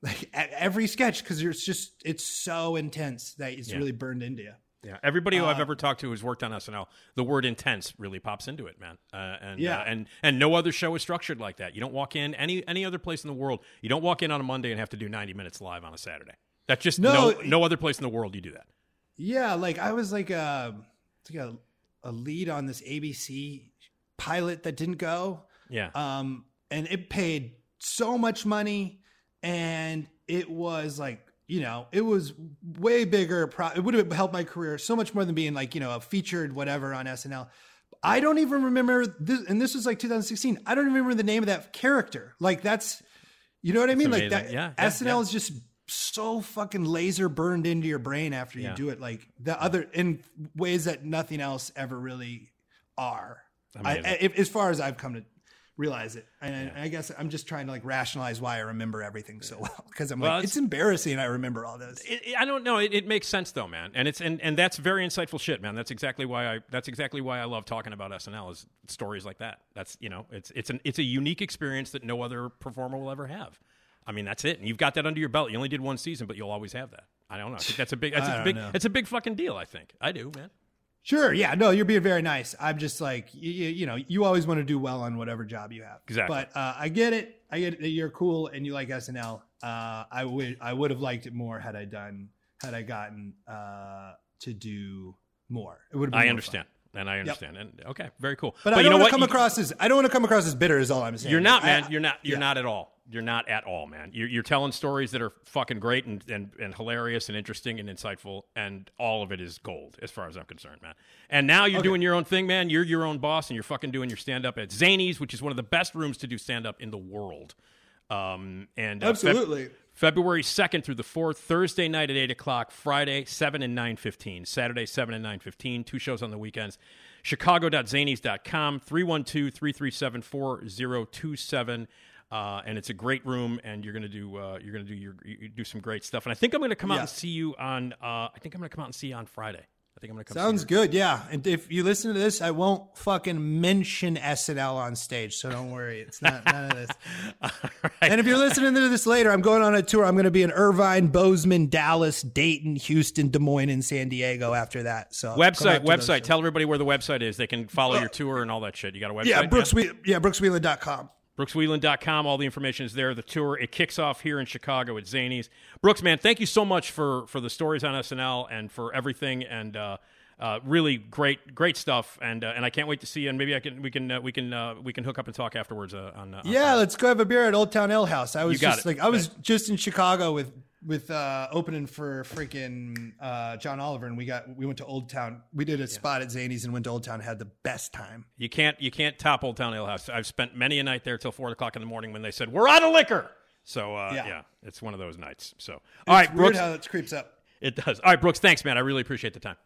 like every sketch because it's just it's so intense that it's Yeah. really burned into you. Yeah. Everybody who I've Uh, ever talked to who's worked on SNL, the word intense really pops into it, man. Uh, and Yeah. uh, and and no other show is structured like that. You don't walk in any any other place in the world. You don't walk in on a Monday and have to do 90 minutes live on a Saturday. That's just no No, no, other place in the world you do that. Yeah, like I was like a like a, a lead on this ABC pilot that didn't go. Yeah. Um, and it paid so much money, and it was like you know, it was way bigger. Pro- it would have helped my career so much more than being like you know a featured whatever on SNL. I don't even remember this, and this was like 2016. I don't even remember the name of that character. Like that's, you know what I mean? Like that. Yeah, yeah, SNL yeah. is just so fucking laser burned into your brain after you Yeah. do it. Like the other in ways that nothing else ever really are. I, if, as far as I've come to realize it, and I guess I'm just trying to like rationalize why I remember everything so well because I'm Well, like it's- it's, embarrassing. I remember all this. It, it- I don't know. It, it makes sense though, man, and it's and, and that's very insightful shit, man. That's exactly why I that's exactly why I love talking about SNL is stories like that. That's you know, it's it's an it's a unique experience that no other performer will ever have. I mean, that's it. And you've got that under your belt. You only did one season, but you'll always have that. I don't know. I think that's a big that's I a big know. it's a big fucking deal. I think I do, man. Sure. Yeah. No, you're being very nice. I'm just like, you, you know, you always want to do well on whatever job you have. Exactly. But uh, I get it. I get it. that You're cool and you like SNL. Uh, I would, I would have liked it more had I done, had I gotten uh, to do more. It would have been I understand, and I understand. And okay, very cool. But, I don't know want to come You- across as, I don't want to come across as bitter. Is all I'm saying. You're not, I- man. you're not. You're yeah. not at all. You're not at all, man. You're, you're telling stories that are fucking great and, and, and hilarious and interesting and insightful, and all of it is gold as far as I'm concerned, man. And now you're doing your own thing, man. You're your own boss, and you're fucking doing your stand up at Zanies, which is one of the best rooms to do stand up in the world. Um, and uh, Feb- Absolutely. February 2nd through the 4th, Thursday night at 8 o'clock, Friday 7 and 9.15, Saturday 7 and 9.15, two shows on the weekends. Chicago.zanies.com, 312-337-4027. Uh, and it's a great room, and you're gonna do uh, you're gonna do your you do some great stuff. And I think I'm gonna come out Yeah. and see you on. Uh, I think I'm gonna come out and see you on Friday. I think I'm gonna come. Sounds good. Yeah. And if you listen to this, I won't fucking mention SNL on stage. So don't worry. It's not none of this. And if you're listening to this later, I'm going on a tour. I'm going to be in Irvine, Bozeman, Dallas, Dayton, Houston, Des Moines, and San Diego after that. So Website, website. shows. Tell everybody where the website is. They can follow your tour and all that shit. You got a website? Yeah, Brooks. Yeah, yeah brookswheelan.com. brookswheelan.com. All the information is there. The tour it kicks off here in Chicago at Zanies. Brooks, man, thank you so much for for the stories on SNL and for everything. And uh, uh, really great, great stuff. And uh, and I can't wait to see you. And maybe I can we can uh, we can uh, we can hook up and talk afterwards. Uh, on, uh, on Yeah, let's go have a beer at Old Town Ale House. I was just it. like I was just in Chicago with with uh opening for freaking uh John Oliver and we got we went to Old Town. We did a spot at Zanies and went to Old Town, had the best time. You can't you can't top Old Town Ale House. I've spent many a night there till four o'clock in the morning when they said we're out of liquor. So uh, yeah. Yeah. it's one of those nights. So all right, It's weird Brooks, how it creeps up. it does. All right, Brooks, thanks, man. I really appreciate the time.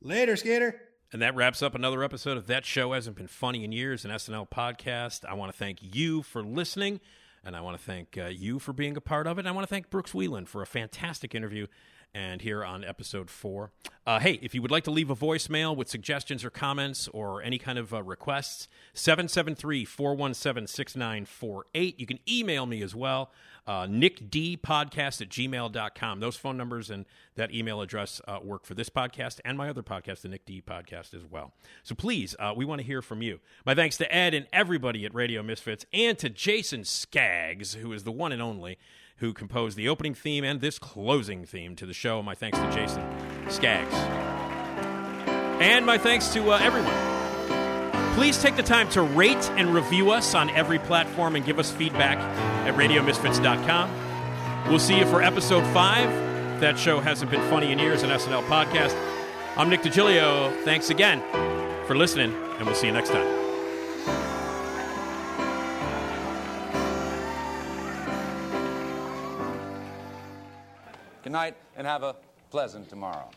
Later, skater. And that wraps up another episode of That Show Hasn't Been Funny in Years, an SNL podcast. I want to thank you for listening, and I want to thank uh, you for being a part of it. I want to thank Brooks Wheelan for a fantastic interview. And here on episode four. Uh, hey, if you would like to leave a voicemail with suggestions or comments or any kind of uh, requests, 773 417 6948. You can email me as well, uh, nickdpodcast at gmail.com. Those phone numbers and that email address uh, work for this podcast and my other podcast, the Nick D Podcast, as well. So please, uh, we want to hear from you. My thanks to Ed and everybody at Radio Misfits and to Jason Skaggs, who is the one and only who composed the opening theme and this closing theme to the show. My thanks to Jason Skaggs. And my thanks to uh, everyone. Please take the time to rate and review us on every platform and give us feedback at radiomisfits.com. We'll see you for episode five. That show hasn't been funny in years, an SNL podcast. I'm Nick DiGilio. Thanks again for listening, and we'll see you next time. Good night and have a pleasant tomorrow.